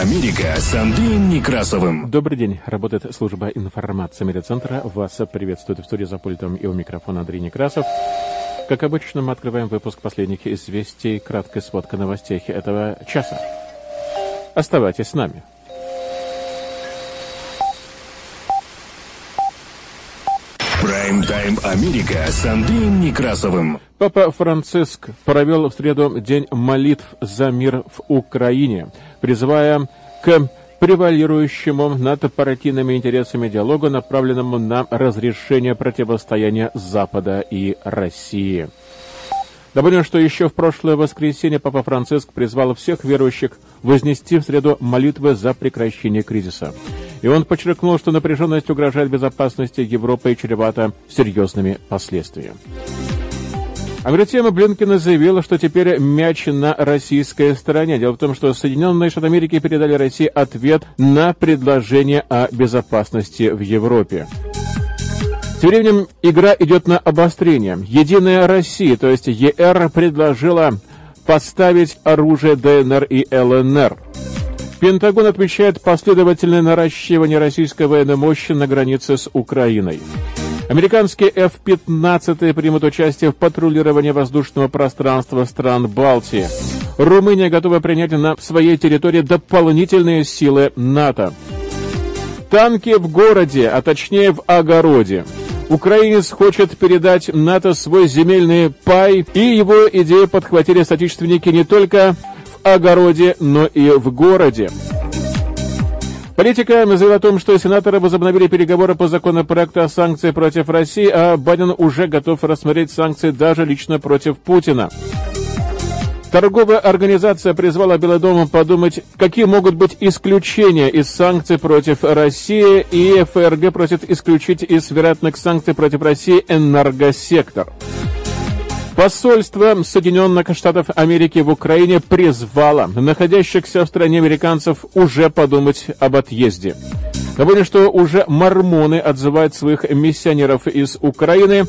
Америка с Андреем Некрасовым. Добрый день. Работает служба информации медиацентра. Вас приветствует в студии за пультом и у микрофона Андрей Некрасов. Как обычно, мы открываем выпуск последних известий, краткая сводка новостей этого часа. Оставайтесь с нами. Прайм-тайм Америка с Андреем Некрасовым. Папа Франциск провел в среду день молитв за мир в Украине, призывая к превалирующему над партийными интересами диалогу, направленному на разрешение противостояния Запада и России. Напомню, что еще в прошлое воскресенье Папа Франциск призвал всех верующих вознести в среду молитвы за прекращение кризиса. И он подчеркнул, что напряженность угрожает безопасности Европы и чревата серьезными последствиями. А тем Блинкина заявила, что теперь мяч на российской стороне. Дело в том, что Соединенные Штаты Америки передали России ответ на предложение о безопасности в Европе. Тем временем игра идет на обострение. Единая Россия, то есть ЕР, предложила поставить оружие ДНР и ЛНР. Пентагон отмечает последовательное наращивание российской военной мощи на границе с Украиной. Американские F-15 примут участие в патрулировании воздушного пространства стран Балтии. Румыния готова принять на своей территории дополнительные силы НАТО. Танки в городе, а точнее в огороде. Украинец хочет передать НАТО свой земельный пай, и его идею подхватили соотечественники не только в огороде, но и в городе. Политика заявила о том, что сенаторы возобновили переговоры по законопроекту о санкциях против России, а Байден уже готов рассмотреть санкции даже лично против Путина. Торговая организация призвала Белый дом подумать, какие могут быть исключения из санкций против России, и ФРГ просит исключить из вероятных санкций против России энергосектор. Посольство Соединенных Штатов Америки в Украине призвало находящихся в стране американцев уже подумать об отъезде. Напомню, что уже мормоны отзывают своих миссионеров из Украины,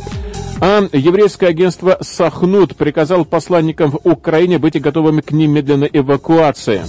а еврейское агентство «Сахнут» приказал посланникам в Украине быть готовыми к немедленной эвакуации.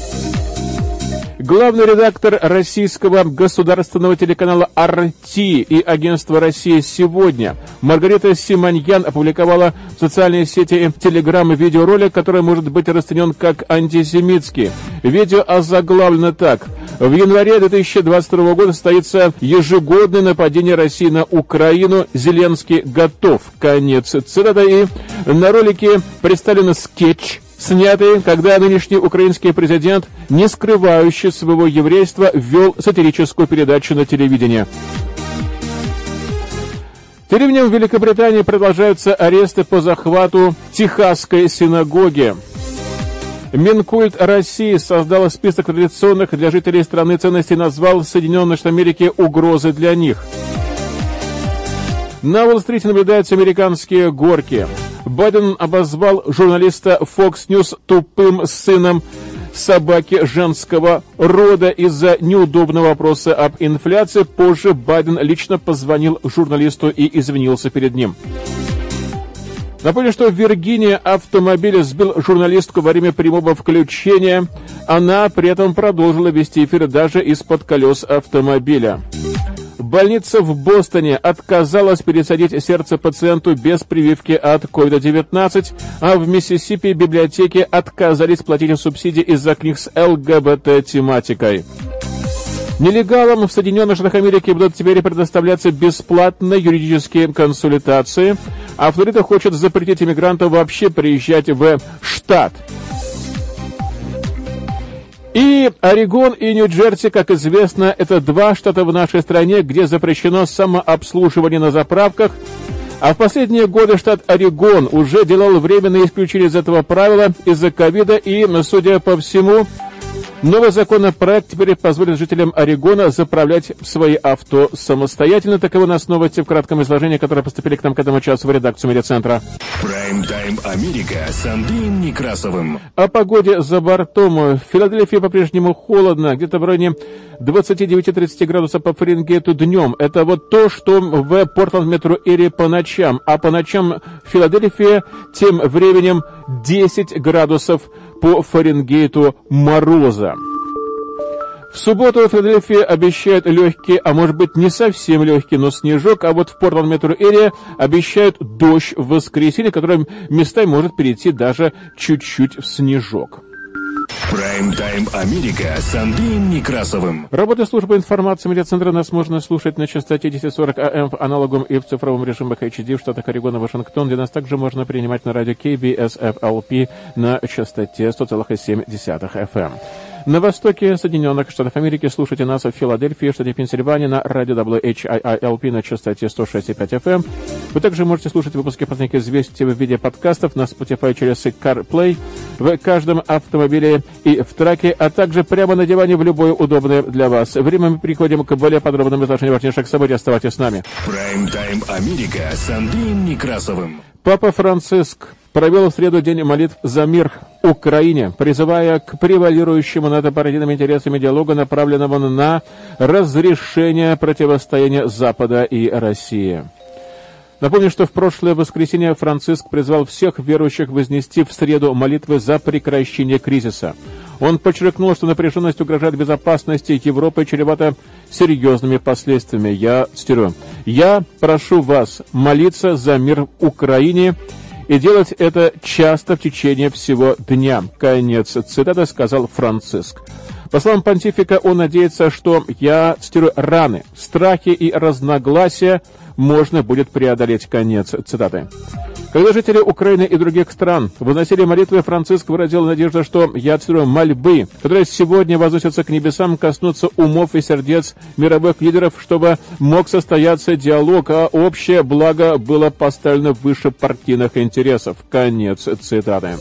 Главный редактор российского государственного телеканала «Арти» и агентства «Россия сегодня» Маргарита Симоньян опубликовала в социальной сети Телеграм видеоролик, который может быть расценен как антисемитский. Видео озаглавлено так. В январе 2022 года состоится ежегодное нападение России на Украину. Зеленский готов. Конец цитаты. И на ролике представлен скетч снятые, когда нынешний украинский президент, не скрывающий своего еврейства, ввел сатирическую передачу на телевидении. Тем временем в Великобритании продолжаются аресты по захвату Техасской синагоги. Минкульт России создал список традиционных для жителей страны ценностей и назвал Соединенные Штаты Америки угрозы для них. На Уолл-стрите наблюдаются американские горки. Байден обозвал журналиста Fox News тупым сыном собаки женского рода из-за неудобного вопроса об инфляции. Позже Байден лично позвонил журналисту и извинился перед ним. Напомню, что в Виргинии автомобиль сбил журналистку во время прямого включения. Она при этом продолжила вести эфир даже из-под колес автомобиля. Больница в Бостоне отказалась пересадить сердце пациенту без прививки от COVID-19, а в Миссисипи библиотеки отказались платить субсидии из-за книг с ЛГБТ-тематикой. Нелегалам в Соединенных Штатах Америки будут теперь предоставляться бесплатно юридические консультации, а Флорида хочет запретить иммигрантам вообще приезжать в штат. И Орегон и Нью-Джерси, как известно, это два штата в нашей стране, где запрещено самообслуживание на заправках. А в последние годы штат Орегон уже делал временное исключение из этого правила из-за ковида и, судя по всему, Новый законопроект теперь позволит жителям Орегона заправлять свои авто самостоятельно. Таковы у нас новости в кратком изложении, которые поступили к нам к этому часу в редакцию медиацентра. Прайм-тайм Америка с Андреем Некрасовым. О погоде за бортом. В Филадельфии по-прежнему холодно, где-то в районе 29-30 градусов по Фаренгейту днем. Это вот то, что в Портленд метро Эри по ночам. А по ночам в Филадельфии тем временем 10 градусов по Фаренгейту мороза. В субботу в Филадельфии обещают легкий, а может быть не совсем легкий, но снежок, а вот в Портленд Метро Эрия обещают дождь в воскресенье, который местами может перейти даже чуть-чуть в снежок. Прайм-тайм Америка с Андреем Некрасовым. Работа службы информации медиацентра нас можно слушать на частоте 1040 АМ в аналогом и в цифровом режимах HD в штатах Орегон Вашингтон, где нас также можно принимать на радио KBSFLP на частоте 100,7 FM. На востоке Соединенных Штатов Америки слушайте нас в Филадельфии, штате Пенсильвания на радио WHIILP на частоте 106,5 FM. Вы также можете слушать выпуски «Праздника известия» в виде подкастов на Spotify через CarPlay в каждом автомобиле и в траке, а также прямо на диване в любое удобное для вас. Время мы переходим к более подробному изложению важнейших событий. Оставайтесь с нами. Прайм-тайм Америка с Андреем Некрасовым. Папа Франциск провел в среду день молитв за мир Украине, призывая к превалирующему над аппаративными интересами диалога, направленного на разрешение противостояния Запада и России. Напомню, что в прошлое воскресенье Франциск призвал всех верующих вознести в среду молитвы за прекращение кризиса. Он подчеркнул, что напряженность угрожает безопасности Европы чревата серьезными последствиями. Я цитирую. «Я прошу вас молиться за мир в Украине и делать это часто в течение всего дня». Конец цитаты сказал Франциск. По словам понтифика, он надеется, что, я цитирую, раны, страхи и разногласия можно будет преодолеть. Конец цитаты. Когда жители Украины и других стран выносили молитвы, Франциск выразил надежду, что, я цитирую, мольбы, которые сегодня возносятся к небесам, коснутся умов и сердец мировых лидеров, чтобы мог состояться диалог, а общее благо было поставлено выше партийных интересов. Конец цитаты.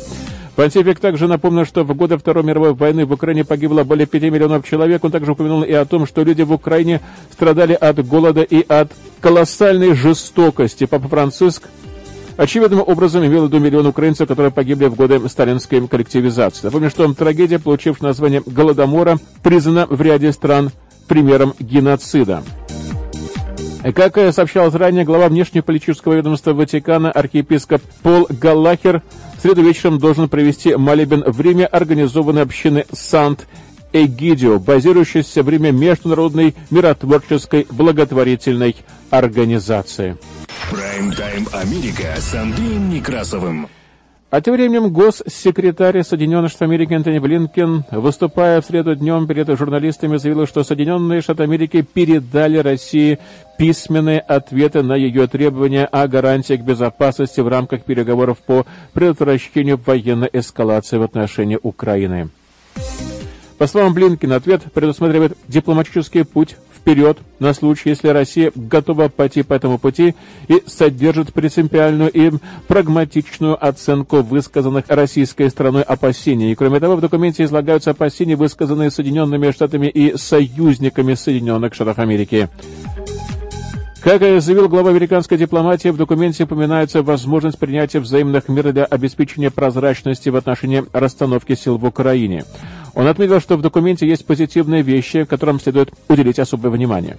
Понтифик также напомнил, что в годы Второй мировой войны в Украине погибло более 5 миллионов человек. Он также упомянул и о том, что люди в Украине страдали от голода и от колоссальной жестокости. Папа Франциск очевидным образом имел в виду миллион украинцев, которые погибли в годы сталинской коллективизации. Напомню, что трагедия, получившая название Голодомора, признана в ряде стран примером геноцида. Как сообщалось ранее, глава внешнеполитического ведомства Ватикана, архиепископ Пол Галлахер, в среду вечером должен провести молебен в Риме организованной общины Сант Эгидио, базирующейся в Риме международной миротворческой благотворительной организации. Прайм-тайм Америка с Андреем Некрасовым. А тем временем госсекретарь Соединенных Штатов Америки Антони Блинкен, выступая в среду днем перед журналистами, заявил, что Соединенные Штаты Америки передали России письменные ответы на ее требования о гарантиях безопасности в рамках переговоров по предотвращению военной эскалации в отношении Украины. По словам Блинкина, ответ предусматривает дипломатический путь вперед на случай, если Россия готова пойти по этому пути и содержит принципиальную и прагматичную оценку высказанных российской стороной опасений. И кроме того, в документе излагаются опасения, высказанные Соединенными Штатами и союзниками Соединенных Штатов Америки. Как заявил глава американской дипломатии, в документе упоминается возможность принятия взаимных мер для обеспечения прозрачности в отношении расстановки сил в Украине. Он отметил, что в документе есть позитивные вещи, которым следует уделить особое внимание.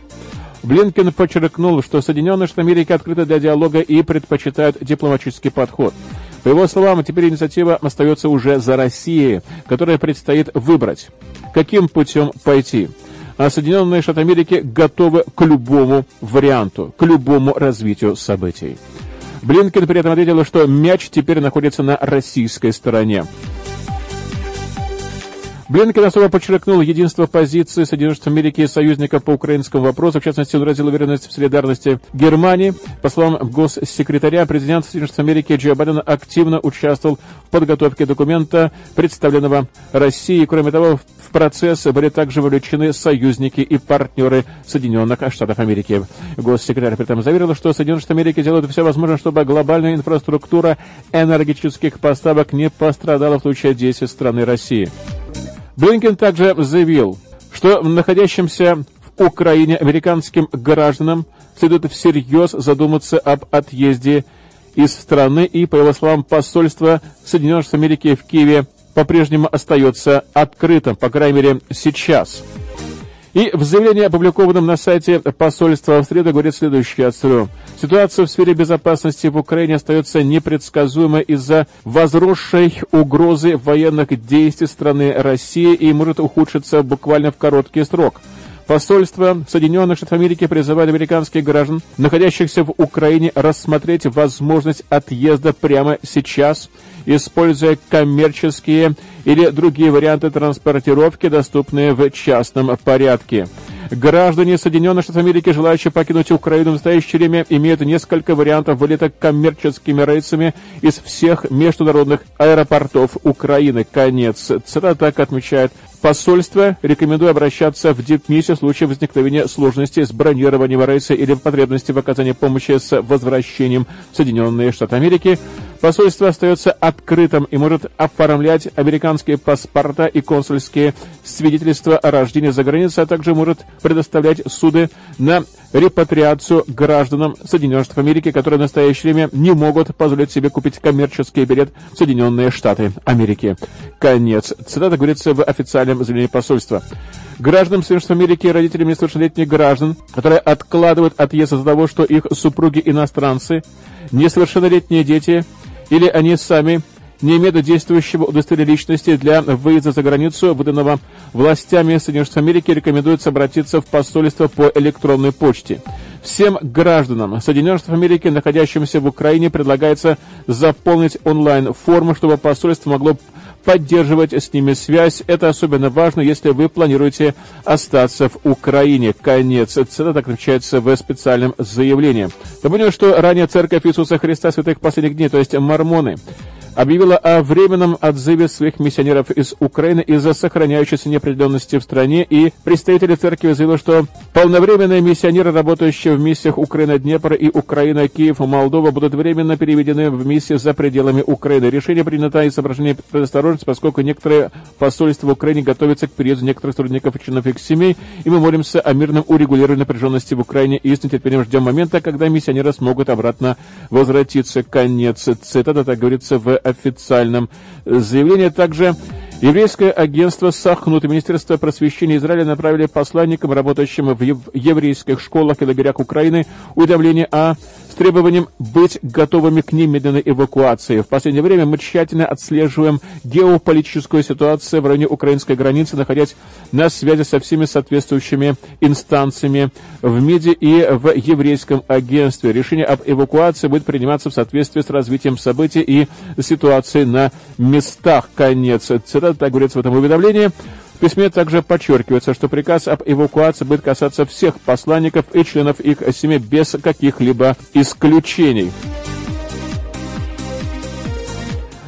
Блинкен подчеркнул, что Соединенные Штаты Америки открыты для диалога и предпочитают дипломатический подход. По его словам, теперь инициатива остается уже за Россией, которая предстоит выбрать, каким путем пойти. А Соединенные Штаты Америки готовы к любому варианту, к любому развитию событий. Блинкен при этом ответил, что мяч теперь находится на российской стороне. Блинкен особо подчеркнул единство позиции Соединенных Штатов Америки и союзников по украинскому вопросу. В частности, он выразил уверенность в солидарности Германии. По словам госсекретаря, президент Соединенных Штатов Америки Джо Байден активно участвовал в подготовке документа, представленного Россией. Кроме того, в процесс были также вовлечены союзники и партнеры Соединенных Штатов Америки. Госсекретарь при этом заверил, что Соединенные Штаты Америки делают все возможное, чтобы глобальная инфраструктура энергетических поставок не пострадала в случае действия страны России. Блинкен также заявил, что находящимся в Украине американским гражданам следует всерьез задуматься об отъезде из страны и, по его словам, посольство Соединенных Штатов Америки в Киеве по-прежнему остается открытым, по крайней мере, сейчас. И в заявлении, опубликованном на сайте посольства в среду, говорит следующее, цитирую. Ситуация в сфере безопасности в Украине остается непредсказуемой из-за возросшей угрозы военных действий страны России и может ухудшиться буквально в короткий срок. Посольство Соединенных Штатов Америки призывает американских граждан, находящихся в Украине, рассмотреть возможность отъезда прямо сейчас, используя коммерческие или другие варианты транспортировки, доступные в частном порядке. Граждане Соединенных Штатов Америки, желающие покинуть Украину в настоящее время, имеют несколько вариантов вылета коммерческими рейсами из всех международных аэропортов Украины. Конец. Цитата так отмечает Посольство рекомендует обращаться в дипмиссию в случае возникновения сложностей с бронированием рейса или потребности в оказании помощи с возвращением в Соединенные Штаты Америки. Посольство остается открытым и может оформлять американские паспорта и консульские свидетельства о рождении за границей, а также может предоставлять суды на репатриацию гражданам Соединенных Штатов Америки, которые в настоящее время не могут позволить себе купить коммерческий билет в Соединенные Штаты Америки. Конец. Цитата говорится в официальном заявлении посольства. Гражданам Соединенных Штатов Америки и родителям несовершеннолетних граждан, которые откладывают отъезд из-за того, что их супруги иностранцы, несовершеннолетние дети или они сами не имеют действующего удостоверения личности для выезда за границу, выданного властями Соединенных Штатов Америки, рекомендуется обратиться в посольство по электронной почте. Всем гражданам Соединенных Штатов Америки, находящимся в Украине, предлагается заполнить онлайн-форму, чтобы посольство могло поддерживать с ними связь. Это особенно важно, если вы планируете остаться в Украине. Конец цитаты отмечается в специальном заявлении. Напомню, что ранее Церковь Иисуса Христа Святых Последних Дней, то есть мормоны, объявила о временном отзыве своих миссионеров из Украины из-за сохраняющейся неопределенности в стране, и представители церкви заявили, что полновременные миссионеры, работающие в миссиях Украина-Днепр и Украина-Киев-Молдова, будут временно переведены в миссии за пределами Украины. Решение принято из соображения предосторожности, поскольку некоторые посольства в Украине готовятся к переезду некоторых сотрудников и членов их семей, и мы молимся о мирном урегулировании напряженности в Украине и с нетерпением ждем момента, когда миссионеры смогут обратно возвратиться. Конец цитата, так говорится в официальном заявлении. Также еврейское агентство Сахнут и Министерство просвещения Израиля направили посланникам, работающим в еврейских школах и лагерях Украины, уведомление о с требованием быть готовыми к немедленной эвакуации. В последнее время мы тщательно отслеживаем геополитическую ситуацию в районе украинской границы, находясь на связи со всеми соответствующими инстанциями в МИДе и в еврейском агентстве. Решение об эвакуации будет приниматься в соответствии с развитием событий и ситуацией на местах. Конец цитаты, так говорится в этом уведомлении письме также подчеркивается, что приказ об эвакуации будет касаться всех посланников и членов их семей без каких-либо исключений.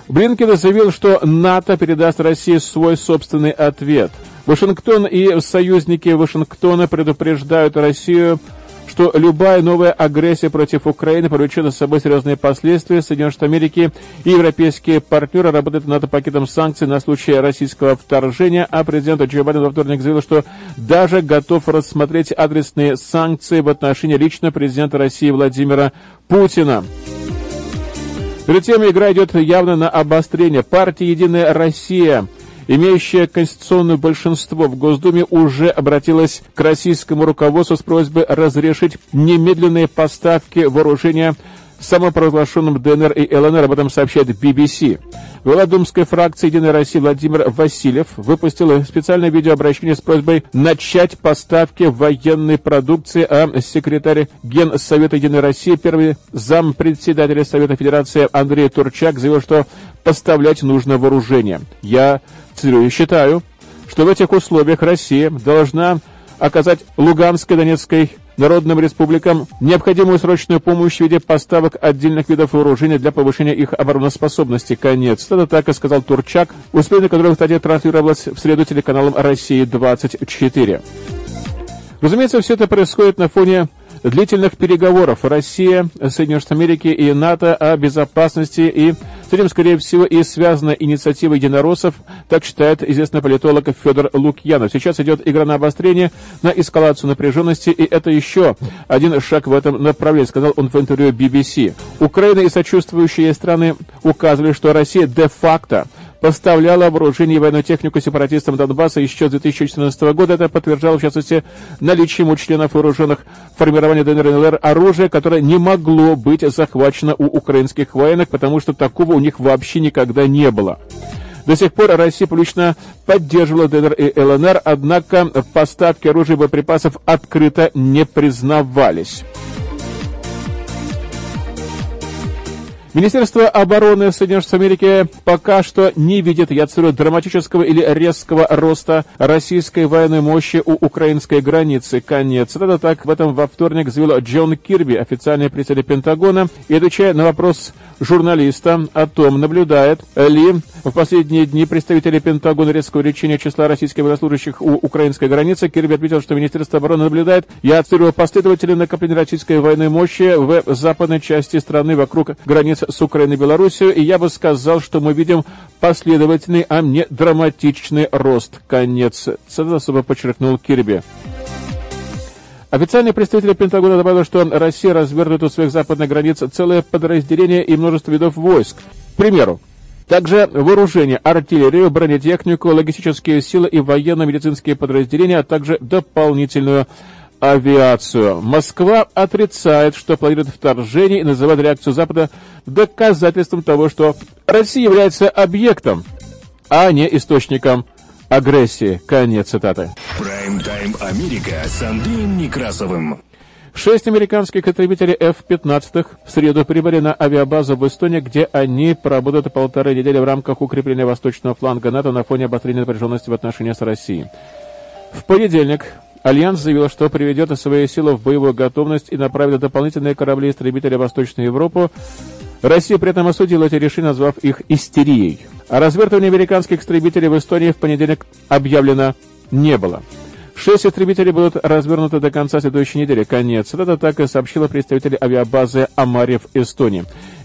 Блинкен заявил, что НАТО передаст России свой собственный ответ. Вашингтон и союзники Вашингтона предупреждают Россию что любая новая агрессия против Украины повлечет за собой серьезные последствия. Соединенные Штаты Америки и европейские партнеры работают над пакетом санкций на случай российского вторжения, а президент Джо Байден во вторник заявил, что даже готов рассмотреть адресные санкции в отношении лично президента России Владимира Путина. Перед тем игра идет явно на обострение. Партия «Единая Россия» имеющая конституционное большинство в Госдуме, уже обратилась к российскому руководству с просьбой разрешить немедленные поставки вооружения самопровозглашенным ДНР и ЛНР, об этом сообщает BBC. Глава думской фракции «Единой России» Владимир Васильев выпустил специальное видеообращение с просьбой начать поставки военной продукции, а секретарь Генсовета «Единой России», первый зам председателя Совета Федерации Андрей Турчак заявил, что поставлять нужно вооружение. Я Цитирую, считаю, что в этих условиях Россия должна оказать Луганской, Донецкой народным республикам необходимую срочную помощь в виде поставок отдельных видов вооружения для повышения их обороноспособности. Конец. Это так и сказал Турчак, успех которого, кстати, транслировалось в среду телеканалом «Россия-24». Разумеется, все это происходит на фоне длительных переговоров Россия, Соединенные Штаты Америки и НАТО о безопасности и С этим, скорее всего, и связана инициатива единороссов, так считает известный политолог Федор Лукьянов. Сейчас идет игра на обострение, на эскалацию напряженности, и это еще один шаг в этом направлении, сказал он в интервью BBC. Украина и сочувствующие страны указывали, что Россия де-факто поставляла вооружение и военную технику сепаратистам Донбасса еще с 2014 года. Это подтверждало, в частности, наличием у членов вооруженных формирований ДНР и ЛНР оружия, которое не могло быть захвачено у украинских военных, потому что такого у них вообще никогда не было. До сих пор Россия публично поддерживала ДНР и ЛНР, однако поставки оружия и боеприпасов открыто не признавались. Министерство обороны Соединенных Штатов Америки пока что не видит, я цитирую, драматического или резкого роста российской военной мощи у украинской границы. Конец. Это так в этом во вторник заявил Джон Кирби, официальный представитель Пентагона, и отвечая на вопрос журналиста о том, наблюдает ли в последние дни представители Пентагона резкого увеличения числа российских военнослужащих у украинской границы. Кирби отметил, что Министерство обороны наблюдает, я цитирую, последовательное накопление российской военной мощи в западной части страны вокруг границ с Украиной и Белоруссией, и я бы сказал, что мы видим последовательный, а не драматичный рост. Конец. Это особо подчеркнул Кирби. Официальный представитель Пентагона добавил, что Россия развернут у своих западных границ целое подразделение и множество видов войск. К примеру, также вооружение, артиллерию, бронетехнику, логистические силы и военно-медицинские подразделения, а также дополнительную авиацию. Москва отрицает, что планирует вторжение и называет реакцию Запада доказательством того, что Россия является объектом, а не источником агрессии. Конец цитаты. Прайм-тайм Америка с Андреем Некрасовым. Шесть американских истребителей F-15 в среду прибыли на авиабазу в Эстонии, где они поработают полторы недели в рамках укрепления восточного фланга НАТО на фоне обострения напряженности в отношениях с Россией. В понедельник Альянс заявил, что приведет свои силы в боевую готовность и направит дополнительные корабли-истребителя в Восточную Европу. Россия при этом осудила эти решения, назвав их истерией. А развертывание американских истребителей в Эстонии в понедельник объявлено не было. Шесть истребителей будут развернуты до конца следующей недели. Конец. Это так и сообщила представитель авиабазы Амари в Эстонии.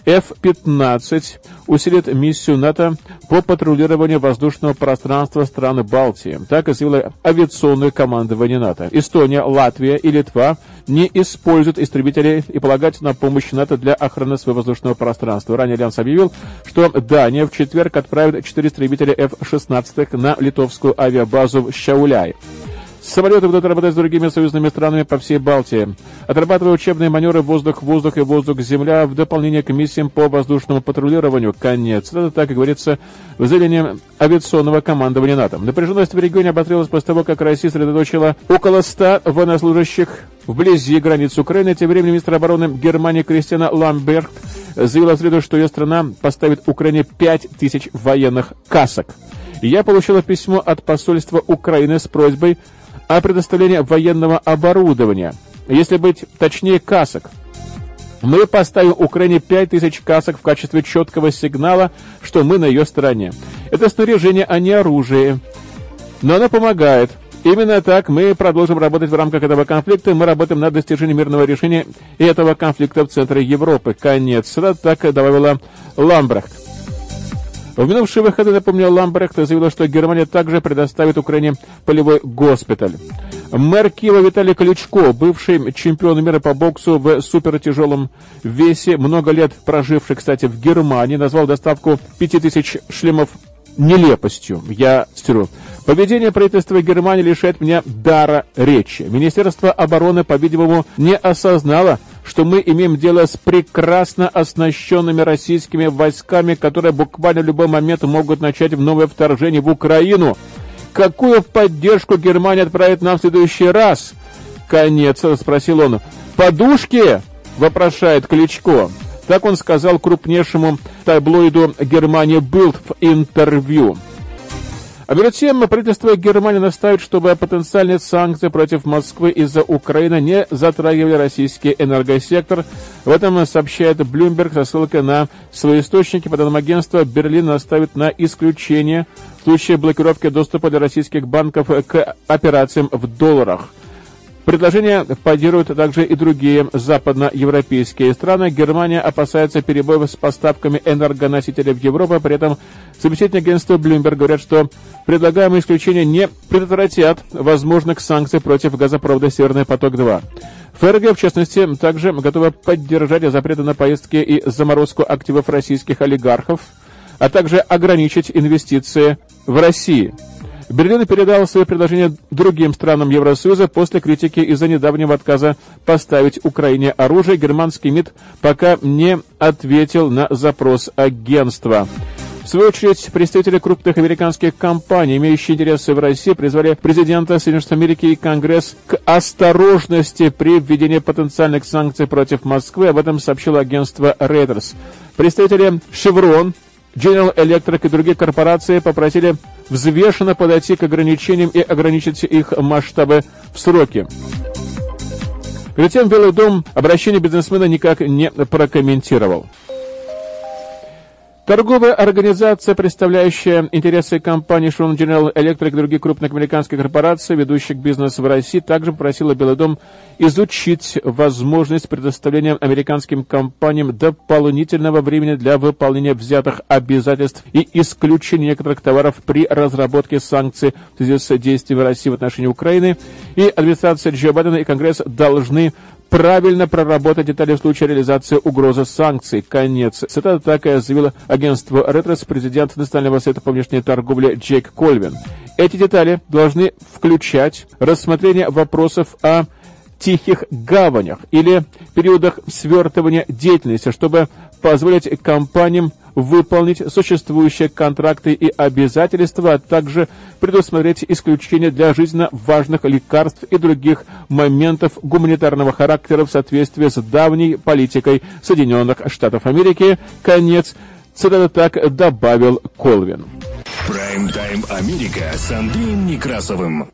F-15 усилит миссию НАТО по патрулированию воздушного пространства стран Балтии. Так заявило авиационное командование НАТО. Эстония, Латвия и Литва не используют истребители и полагаются на помощь НАТО для охраны своего воздушного пространства. Ранее Альянс объявил, что Дания в четверг отправит четыре истребителя F-16 на литовскую авиабазу в Шауляй. Самолеты будут работать с другими союзными странами по всей Балтии, отрабатывая учебные маневры воздух-воздух и воздух-земля в дополнение к миссиям по воздушному патрулированию. Конец. Это так, как говорится, в заявлении авиационного командования НАТО. Напряженность в регионе обострилась после того, как Россия сосредоточила около 100 военнослужащих вблизи границ Украины. Тем временем министр обороны Германии Кристиана Ламберт заявила в среду, что ее страна поставит Украине 5000 военных касок. Я получила письмо от посольства Украины с просьбой о предоставлении военного оборудования, если быть точнее касок. Мы поставим Украине 5000 касок в качестве четкого сигнала, что мы на ее стороне. Это снаряжение, а не оружие. Но оно помогает. Именно так мы продолжим работать в рамках этого конфликта. Мы работаем над достижением мирного решения этого конфликта в центре Европы. Конец. Так добавила Ламбрехт. В минувшие выходы, напомнил Ламбрехт, заявил, что Германия также предоставит Украине полевой госпиталь. Мэр Киева Виталий Кличко, бывший чемпион мира по боксу в супертяжелом весе, много лет проживший, кстати, в Германии, назвал доставку 5000 шлемов нелепостью. Я цитирую. Поведение правительства Германии лишает меня дара речи. Министерство обороны, по-видимому, не осознало, что мы имеем дело с прекрасно оснащенными российскими войсками, которые буквально в любой момент могут начать новое вторжение в Украину. Какую поддержку Германия отправит нам в следующий раз? Конец, спросил он. Подушки? Вопрошает Кличко. Так он сказал крупнейшему таблоиду Германии Билд в интервью. А перед тем правительство Германии настаивает, чтобы потенциальные санкции против Москвы из-за Украины не затрагивали российский энергосектор. В этом сообщает Bloomberg со ссылкой на свои источники. По данным агентства, Берлин наставит на исключение в случае блокировки доступа для российских банков к операциям в долларах. Предложение поддерживают также и другие западноевропейские страны. Германия опасается перебоев с поставками энергоносителей в Европу. При этом собеседники агентства Bloomberg говорят, что предлагаемые исключения не предотвратят возможных санкций против газопровода «Северный поток-2». ФРГ, в частности, также готова поддержать запреты на поездки и заморозку активов российских олигархов, а также ограничить инвестиции в России. Берлин передал свои предложения другим странам Евросоюза после критики из-за недавнего отказа поставить Украине оружие. Германский МИД пока не ответил на запрос агентства. В свою очередь, представители крупных американских компаний, имеющие интересы в России, призвали президента Соединенных Штатов Америки и Конгресс к осторожности при введении потенциальных санкций против Москвы. Об этом сообщило агентство Reuters. Представители Chevron, General Electric и другие корпорации попросили взвешенно подойти к ограничениям и ограничить их масштабы в сроки. Перед тем Белый дом обращение бизнесмена никак не прокомментировал. Торговая организация, представляющая интересы компании Шон General Electric и других крупных американских корпораций, ведущих бизнес в России, также попросила Белый дом изучить возможность предоставления американским компаниям дополнительного времени для выполнения взятых обязательств и исключения некоторых товаров при разработке санкций в связи с действиями России в отношении Украины. И администрация Джо Байдена и Конгресс должны правильно проработать детали в случае реализации угрозы санкций. Конец. Цитата такая заявила агентство Ретрос президент Национального совета по внешней торговле Джейк Кольвин. Эти детали должны включать рассмотрение вопросов о тихих гаванях или периодах свертывания деятельности, чтобы позволить компаниям выполнить существующие контракты и обязательства, а также предусмотреть исключения для жизненно важных лекарств и других моментов гуманитарного характера в соответствии с давней политикой Соединенных Штатов Америки. Конец цитата так добавил Колвин. Прайм-тайм Америка с Андреем Некрасовым.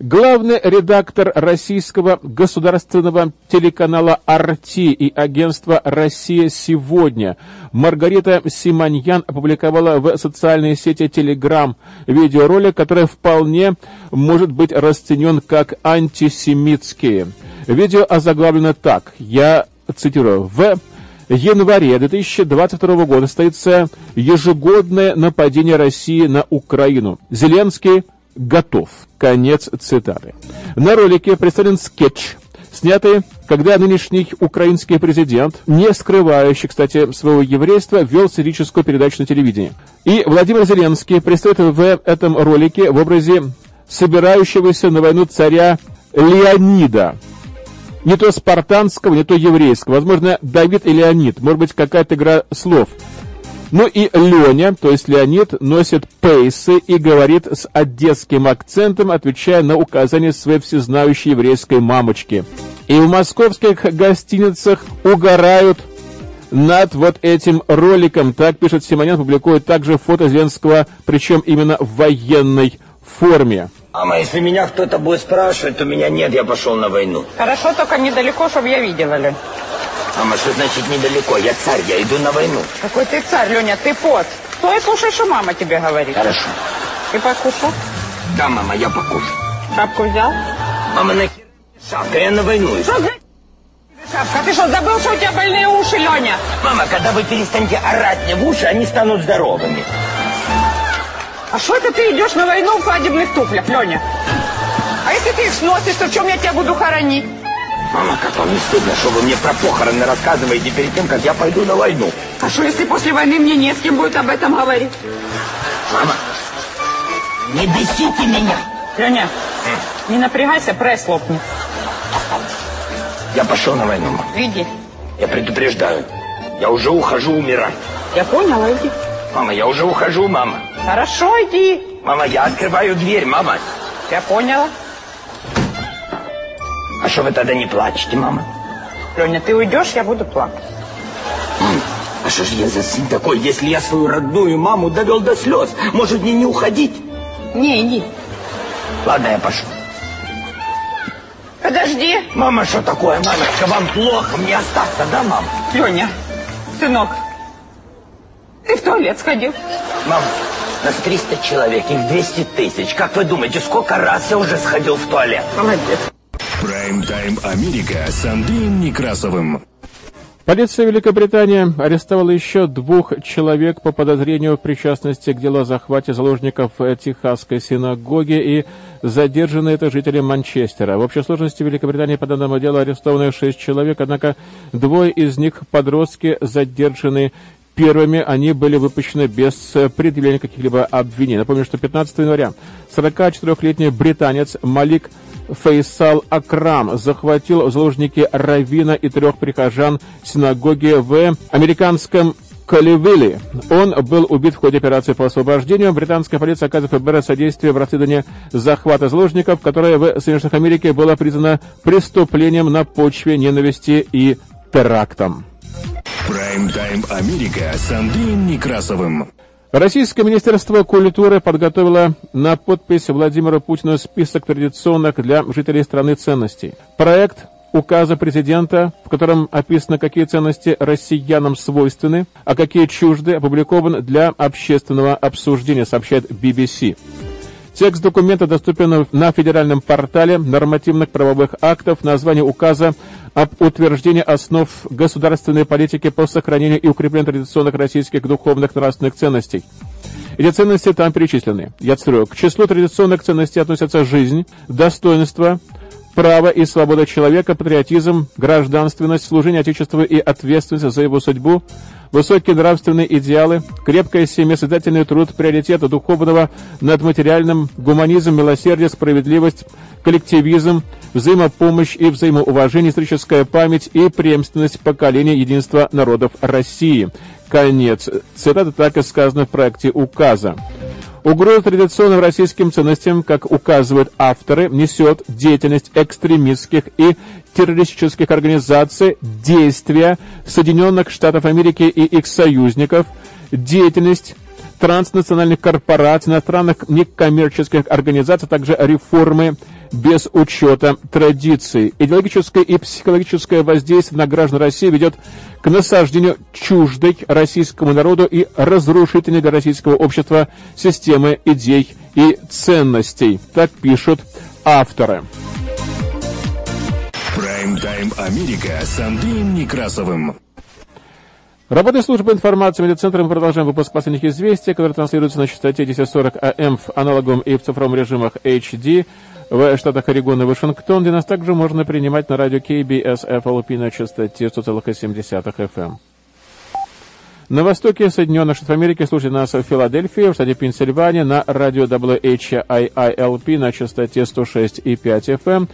Главный редактор российского государственного телеканала «Арти» и агентства «Россия сегодня» Маргарита Симоньян опубликовала в социальной сети Telegram видеоролик, который вполне может быть расценен как антисемитский. Видео озаглавлено так, я цитирую, «В январе 2022 года состоится ежегодное нападение России на Украину. Зеленский готов. Конец цитаты. На ролике представлен скетч, снятый, когда нынешний украинский президент, не скрывающий, кстати, своего еврейства, вел сатирическую передачу на телевидении. И Владимир Зеленский предстоит в этом ролике в образе собирающегося на войну царя Леонида. Не то спартанского, не то еврейского. Возможно, Давид и Леонид. Может быть, какая-то игра слов. Ну и Леня, то есть Леонид, носит пейсы и говорит с одесским акцентом, отвечая на указания своей всезнающей еврейской мамочки. И в московских гостиницах угорают над вот этим роликом. Так пишет Симонян, публикует также фото Зеленского, причем именно в военной форме. Мама, если меня кто-то будет спрашивать, то меня нет, я пошел на войну. Хорошо, только недалеко, чтобы я видела, Лень. Мама, что значит недалеко? Я царь, я иду на войну. Какой ты царь, Леня, ты пот. Стой, слушай, что мама тебе говорит. Хорошо. Ты покушал? Да, мама, я покушаю. Шапку взял? Мама, на шапка, я на войну. Что за шапка? Ты что, забыл, что у тебя больные уши, Леня? Мама, когда вы перестанете орать мне в уши, они станут здоровыми. А что это ты идешь на войну в свадебных туфлях, Леня? А если ты их сносишь, то в чем я тебя буду хоронить? Мама, как вам не стыдно, что вы мне про похороны рассказываете перед тем, как я пойду на войну? А что, если после войны мне не с кем будет об этом говорить? Мама, не бесите меня. Леня, не напрягайся, пресс лопнет. Я пошел на войну, мама. Иди. Я предупреждаю. Я уже ухожу умирать. Я поняла, иди. Мама, я уже ухожу, мама. Хорошо, иди. Мама, я открываю дверь, мама. Я поняла. А что вы тогда не плачете, мама? Леня, ты уйдешь, я буду плакать. А что же я за сын такой, если я свою родную маму довел до слез? Может, мне не уходить? Не, иди. Ладно, я пошел. Подожди. Мама, что такое? Мамочка, вам плохо, мне остаться, да, мам? Леня, сынок, ты в туалет сходил? Мам, Нас 300 человек, их 200 тысяч. Как вы думаете, сколько раз я уже сходил в туалет? Молодец. Прайм-тайм Америка с Андреем Некрасовым. Полиция Великобритании арестовала еще двух человек по подозрению в причастности к делу о захвате заложников Техасской синагоге и задержаны это жители Манчестера. В общей сложности в Великобритании по данному делу арестованы шесть человек, однако двое из них подростки задержаны Первыми они были выпущены без предъявления каких-либо обвинений. Напомню, что 15 января 44-летний британец Малик Фейсал Акрам захватил в заложники Равина и трех прихожан синагоги в американском Каливилли. Он был убит в ходе операции по освобождению. Британская полиция оказывает ФБР содействие в расследовании захвата заложников, которое в Соединенных Америке было признано преступлением на почве ненависти и терактом. Прайм-тайм Америка с Андреем Некрасовым. Российское Министерство культуры подготовило на подпись Владимира Путина список традиционных для жителей страны ценностей. Проект указа президента, в котором описано, какие ценности россиянам свойственны, а какие чужды, опубликован для общественного обсуждения, сообщает BBC. Текст документа доступен на федеральном портале нормативных правовых актов. Название указа об утверждении основ государственной политики по сохранению и укреплению традиционных российских духовных нравственных ценностей. Эти ценности там перечислены. Я цитирую. К числу традиционных ценностей относятся жизнь, достоинство, право и свобода человека, патриотизм, гражданственность, служение Отечеству и ответственность за его судьбу, высокие нравственные идеалы, крепкая семья, созидательный труд, приоритеты духовного над материальным, гуманизм, милосердие, справедливость, коллективизм, взаимопомощь и взаимоуважение, историческая память и преемственность поколения единства народов России. Конец. Цитата так и сказано в проекте указа. Угрозу традиционным российским ценностям, как указывают авторы, несет деятельность экстремистских и террористических организаций, действия Соединенных Штатов Америки и их союзников, деятельность транснациональных корпораций, иностранных некоммерческих организаций, а также реформы без учета традиций. Идеологическое и психологическое воздействие на граждан России ведет к насаждению чуждой российскому народу и разрушительной для российского общества системы идей и ценностей. Так пишут авторы. Прайм-тайм Америка с Андреем Некрасовым. Работая службы информации медицентром, мы продолжаем выпуск последних известий, которые транслируются на частоте 1040 АМ в аналоговом и в цифровом режимах HD в штатах Орегон и Вашингтон, нас также можно принимать на радио KBS FLP на частоте 100,7 FM. На востоке Соединенных Штатов Америки слушайте нас в Филадельфии, в штате Пенсильвания, на радио WHIILP на частоте 106,5 FM.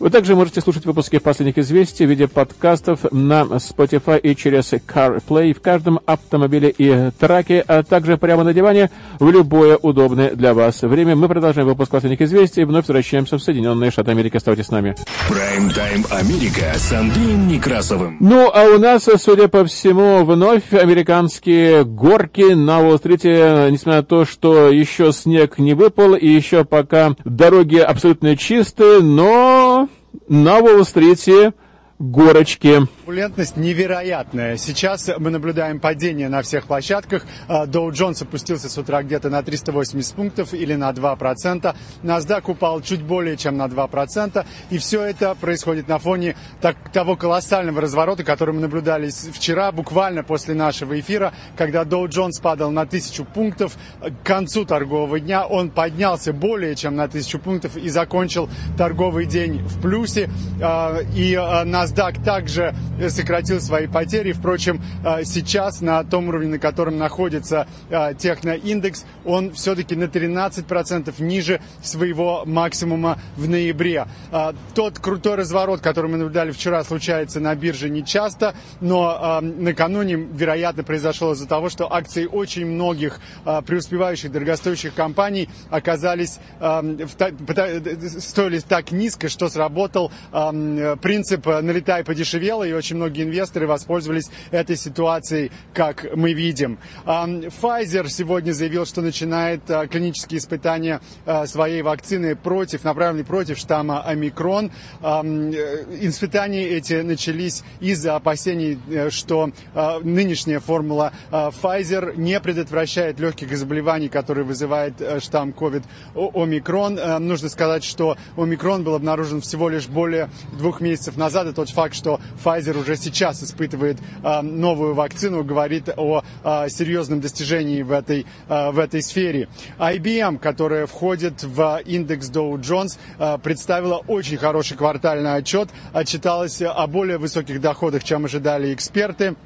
Вы также можете слушать выпуски последних известий в виде подкастов на Spotify и через CarPlay в каждом автомобиле и траке, а также прямо на диване в любое удобное для вас время. Мы продолжаем выпуск последних известий и вновь возвращаемся в Соединенные Штаты Америки. Оставайтесь с нами. Прайм-тайм Америка с Андреем Некрасовым. Ну, а у нас, судя по всему, вновь американские горки на Уолл-стрите, несмотря на то, что еще снег не выпал и еще пока дороги абсолютно чистые, но на Уолл-стрите горочки. Турбулентность невероятная. Сейчас мы наблюдаем падение на всех площадках. Доу Джонс опустился с утра где-то на 380 пунктов или на 2%. NASDAQ упал чуть более чем на 2%. И все это происходит на фоне так, того колоссального разворота, который мы наблюдали вчера, буквально после нашего эфира, когда Доу Джонс падал на 1000 пунктов. К концу торгового дня он поднялся более чем на 1000 пунктов и закончил торговый день в плюсе. И NASDAQ NASDAQ также сократил свои потери. Впрочем, э, сейчас на том уровне, на котором находится э, техноиндекс, он все-таки на 13% ниже своего максимума в ноябре. Э, тот крутой разворот, который мы наблюдали вчера, случается на бирже не часто, но накануне, вероятно, произошло из-за того, что акции очень многих преуспевающих дорогостоящих компаний оказались стоили так низко, что сработал принцип налетай подешевело, и очень очень многие инвесторы воспользовались этой ситуацией, как мы видим. Pfizer сегодня заявил, что начинает клинические испытания своей вакцины против, направленной против штамма омикрон. Испытания эти начались из-за опасений, что нынешняя формула Pfizer не предотвращает легких заболеваний, которые вызывает штамм COVID омикрон. Нужно сказать, что омикрон был обнаружен всего лишь более двух месяцев назад, и тот факт, что Pfizer уже сейчас испытывает э, новую вакцину, говорит о э, серьезном достижении в этой, э, в этой сфере. IBM, которая входит в индекс Dow Jones, э, представила очень хороший квартальный отчет, отчиталась о более высоких доходах, чем ожидали эксперты.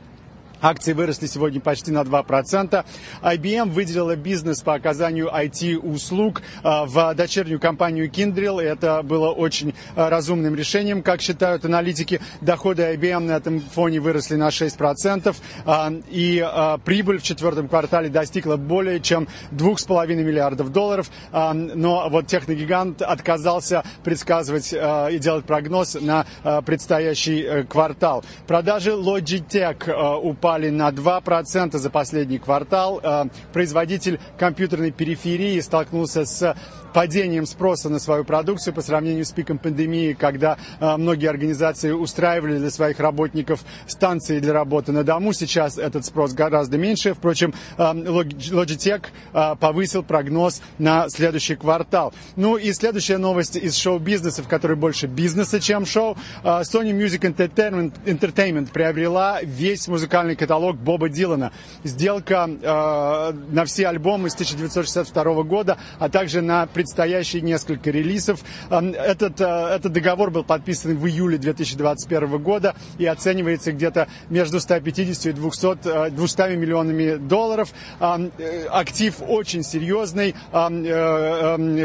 Акции выросли сегодня почти на 2%. IBM выделила бизнес по оказанию IT-услуг э, в дочернюю компанию Kindle. Это было очень э, разумным решением, как считают аналитики. Доходы IBM на этом фоне выросли на 6%. Э, и прибыль в четвертом квартале достигла более чем 2,5 миллиардов долларов. Но вот техногигант отказался предсказывать и делать прогноз на предстоящий квартал. Продажи Logitech упали упали на 2% за последний квартал. Э, производитель компьютерной периферии столкнулся с падением спроса на свою продукцию по сравнению с пиком пандемии, когда э, многие организации устраивали для своих работников станции для работы на дому. Сейчас этот спрос гораздо меньше. Впрочем, Logitech э, повысил прогноз на следующий квартал. Ну и следующая новость из шоу-бизнеса, в которой больше бизнеса, чем шоу. Sony Music Entertainment, приобрела весь музыкальный каталог Боба Дилана. Сделка на все альбомы с 1962 года, а также на предстоящие несколько релизов. Этот, э, этот договор был подписан в июле 2021 года и оценивается где-то между 150 и 200, 200 э, миллионами долларов. Э, актив очень серьезный,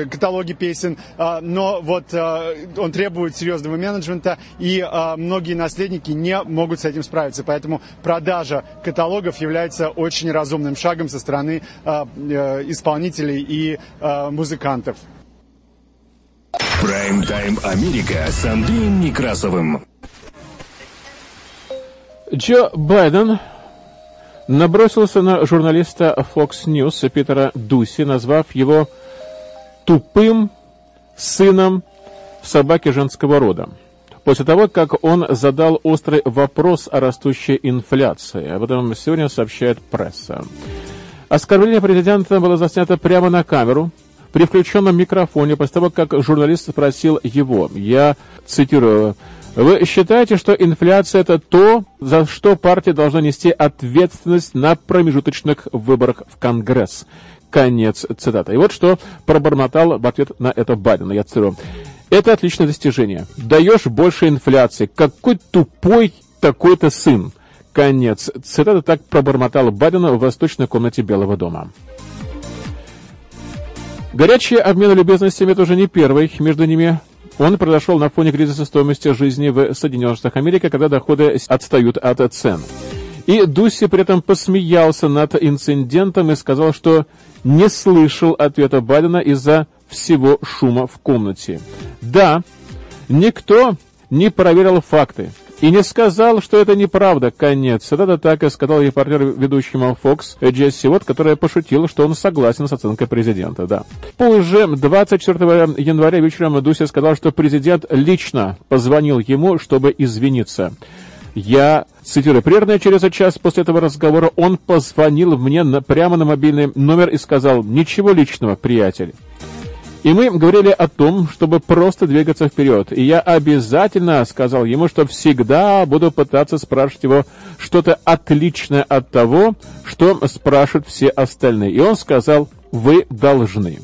каталоги песен, но вот он требует серьезного менеджмента, и многие наследники не могут с этим справиться. Поэтому продажа каталогов является очень разумным шагом со стороны исполнителей и музыкантов. Прайм-тайм Америка с Андреем Некрасовым. Джо Байден набросился на журналиста Fox News Питера Дуси, назвав его тупым сыном собаки женского рода. После того, как он задал острый вопрос о растущей инфляции. Об этом сегодня сообщает пресса. Оскорбление президента было заснято прямо на камеру – при включенном микрофоне после того, как журналист спросил его. Я цитирую. Вы считаете, что инфляция – это то, за что партия должна нести ответственность на промежуточных выборах в Конгресс? Конец цитаты. И вот что пробормотал в ответ на это Байден. Я цитирую. Это отличное достижение. Даешь больше инфляции. Какой тупой такой-то сын. Конец цитаты. Так пробормотал Байден в восточной комнате Белого дома. Горячий обмен любезностями тоже не первый. Между ними он произошел на фоне кризиса стоимости жизни в Соединенных Штатах Америки, когда доходы отстают от цен. И Дуси при этом посмеялся над инцидентом и сказал, что не слышал ответа Байдена из-за всего шума в комнате. Да, никто не проверил факты и не сказал, что это неправда. Конец. Это так и сказал репортер ведущему Fox Джесси Вот, которая пошутила, что он согласен с оценкой президента. Да. Позже, 24 января вечером, Дуся сказал, что президент лично позвонил ему, чтобы извиниться. Я, цитирую, примерно через час после этого разговора он позвонил мне на, прямо на мобильный номер и сказал, ничего личного, приятель. И мы говорили о том, чтобы просто двигаться вперед. И я обязательно сказал ему, что всегда буду пытаться спрашивать его что-то отличное от того, что спрашивают все остальные. И он сказал, вы должны.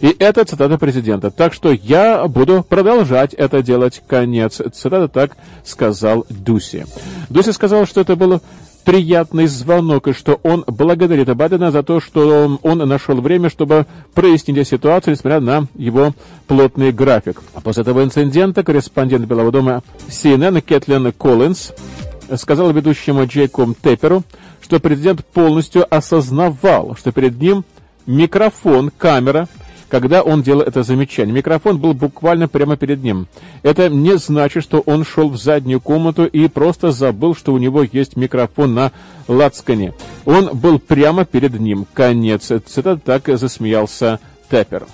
И это цитата президента. Так что я буду продолжать это делать. Конец цитаты. Так сказал Дуси. Дуси сказал, что это было приятный звонок, и что он благодарит Байдена за то, что он, нашел время, чтобы прояснить ситуацию, несмотря на его плотный график. А после этого инцидента корреспондент Белого дома CNN Кэтлин Коллинз сказал ведущему Джейку Тепперу, что президент полностью осознавал, что перед ним микрофон, камера, когда он делал это замечание. Микрофон был буквально прямо перед ним. Это не значит, что он шел в заднюю комнату и просто забыл, что у него есть микрофон на лацкане. Он был прямо перед ним. Конец. Это так засмеялся Теппер.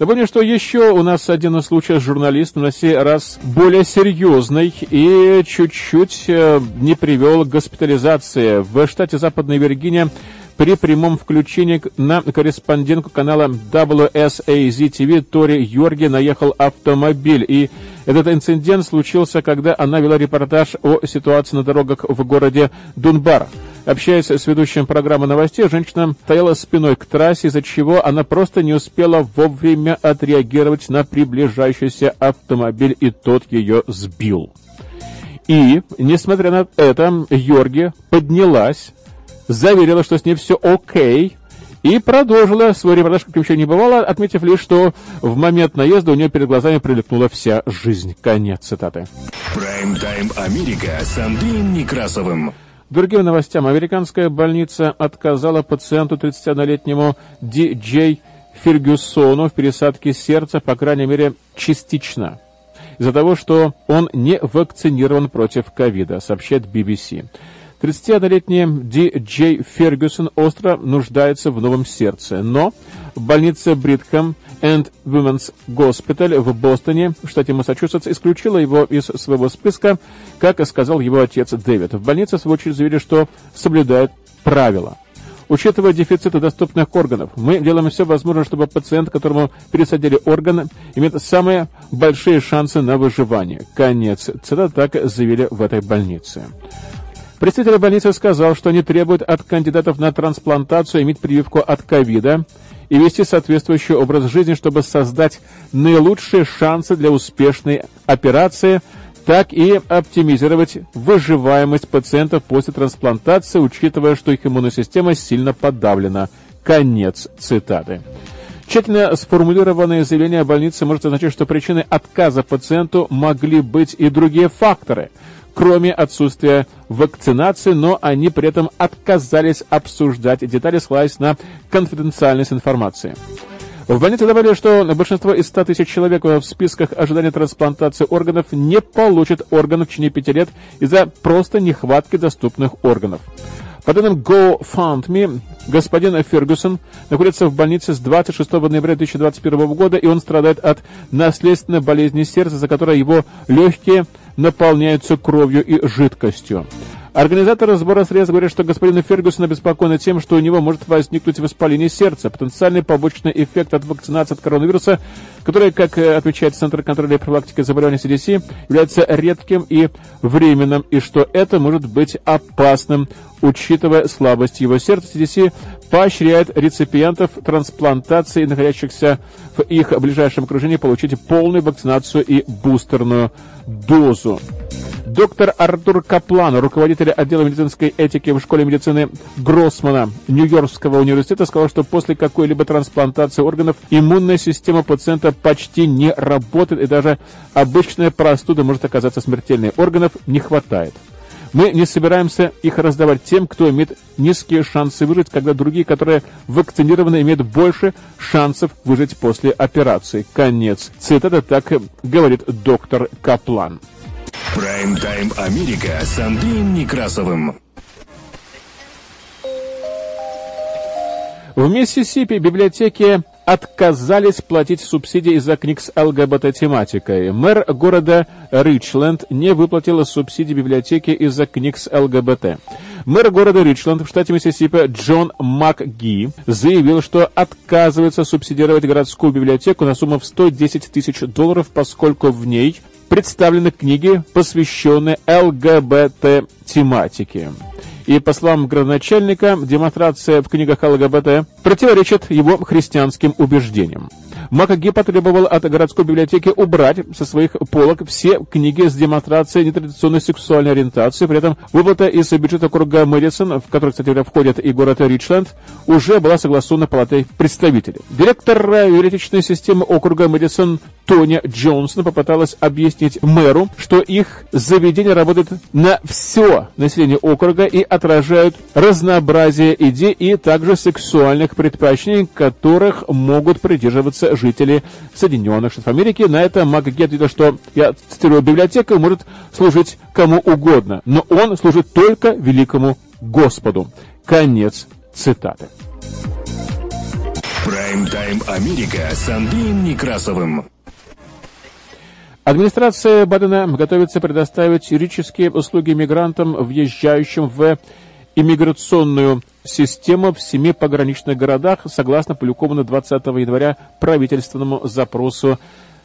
Напомню, что еще у нас один случай с журналистом, на сей раз более серьезный и чуть-чуть э, не привел к госпитализации. В штате Западная Виргиния при прямом включении на корреспондентку канала WSAZ-TV Тори Йорги наехал автомобиль. И этот инцидент случился, когда она вела репортаж о ситуации на дорогах в городе Дунбар. Общаясь с ведущим программы новостей, женщина стояла спиной к трассе, из-за чего она просто не успела вовремя отреагировать на приближающийся автомобиль, и тот ее сбил. И, несмотря на это, Йорги поднялась, заверила, что с ней все окей, и продолжила свой репортаж, как ничего не бывало, отметив лишь, что в момент наезда у нее перед глазами прилипнула вся жизнь. Конец цитаты. Прайм-тайм Америка с Андреем Некрасовым. Другим новостям. Американская больница отказала пациенту 31-летнему Ди Джей Фергюсону в пересадке сердца, по крайней мере, частично. Из-за того, что он не вакцинирован против ковида, сообщает BBC. 31-летний Ди Джей Фергюсон остро нуждается в новом сердце, но больница Бритхэм and Women's Hospital в Бостоне, штате Массачусетс, исключила его из своего списка, как сказал его отец Дэвид. В больнице, в свою очередь, заявили, что соблюдают правила. Учитывая дефициты доступных органов, мы делаем все возможное, чтобы пациент, которому пересадили органы, имеет самые большие шансы на выживание. Конец. Цитата так заявили в этой больнице. Представитель больницы сказал, что они требуют от кандидатов на трансплантацию иметь прививку от ковида и вести соответствующий образ жизни, чтобы создать наилучшие шансы для успешной операции, так и оптимизировать выживаемость пациентов после трансплантации, учитывая, что их иммунная система сильно подавлена. Конец цитаты. Тщательно сформулированное заявление больницы может означать, что причиной отказа пациенту могли быть и другие факторы – кроме отсутствия вакцинации, но они при этом отказались обсуждать детали, ссылаясь на конфиденциальность информации. В больнице добавили, что большинство из 100 тысяч человек в списках ожидания трансплантации органов не получат органов в течение пяти лет из-за просто нехватки доступных органов. По данным GoFundMe, господин Фергюсон находится в больнице с 26 ноября 2021 года, и он страдает от наследственной болезни сердца, за которой его легкие наполняются кровью и жидкостью. Организаторы сбора средств говорят, что господин Фергюсон обеспокоен тем, что у него может возникнуть воспаление сердца, потенциальный побочный эффект от вакцинации от коронавируса, который, как э, отвечает Центр контроля и профилактики заболеваний CDC, является редким и временным, и что это может быть опасным, учитывая слабость его сердца. CDC поощряет реципиентов трансплантации, находящихся в их ближайшем окружении, получить полную вакцинацию и бустерную дозу. Доктор Артур Каплан, руководитель отдела медицинской этики в школе медицины Гроссмана Нью-Йоркского университета, сказал, что после какой-либо трансплантации органов иммунная система пациента почти не работает, и даже обычная простуда может оказаться смертельной. Органов не хватает. Мы не собираемся их раздавать тем, кто имеет низкие шансы выжить, когда другие, которые вакцинированы, имеют больше шансов выжить после операции. Конец. Цитата так говорит доктор Каплан. Прайм-тайм Америка с Андреем Некрасовым. В Миссисипи библиотеки отказались платить субсидии из-за книг с ЛГБТ-тематикой. Мэр города Ричленд не выплатил субсидии библиотеке из-за книг с ЛГБТ. Мэр города Ричленд в штате Миссисипи Джон МакГи заявил, что отказывается субсидировать городскую библиотеку на сумму в 110 тысяч долларов, поскольку в ней представлены книги, посвященные ЛГБТ-тематике. И, по словам градоначальника, демонстрация в книгах ЛГБТ противоречит его христианским убеждениям. Макаги потребовал от городской библиотеки убрать со своих полок все книги с демонстрацией нетрадиционной сексуальной ориентации. При этом выплата из бюджета округа Мэдисон, в который, кстати говоря, входит и город Ричленд, уже была согласована палатой представителей. Директор юридической системы округа Мэдисон Тоня Джонсон попыталась объяснить мэру, что их заведение работает на все население округа и отражают разнообразие идей и также сексуальных предпочтений, которых могут придерживаться жители Соединенных Штатов Америки. На это МакГет ответил, что, я цитирую, библиотека может служить кому угодно, но он служит только великому Господу. Конец цитаты. Прайм-тайм Америка с Андреем Некрасовым. Администрация Бадена готовится предоставить юридические услуги мигрантам, въезжающим в иммиграционную систему в семи пограничных городах, согласно опубликованному 20 января правительственному запросу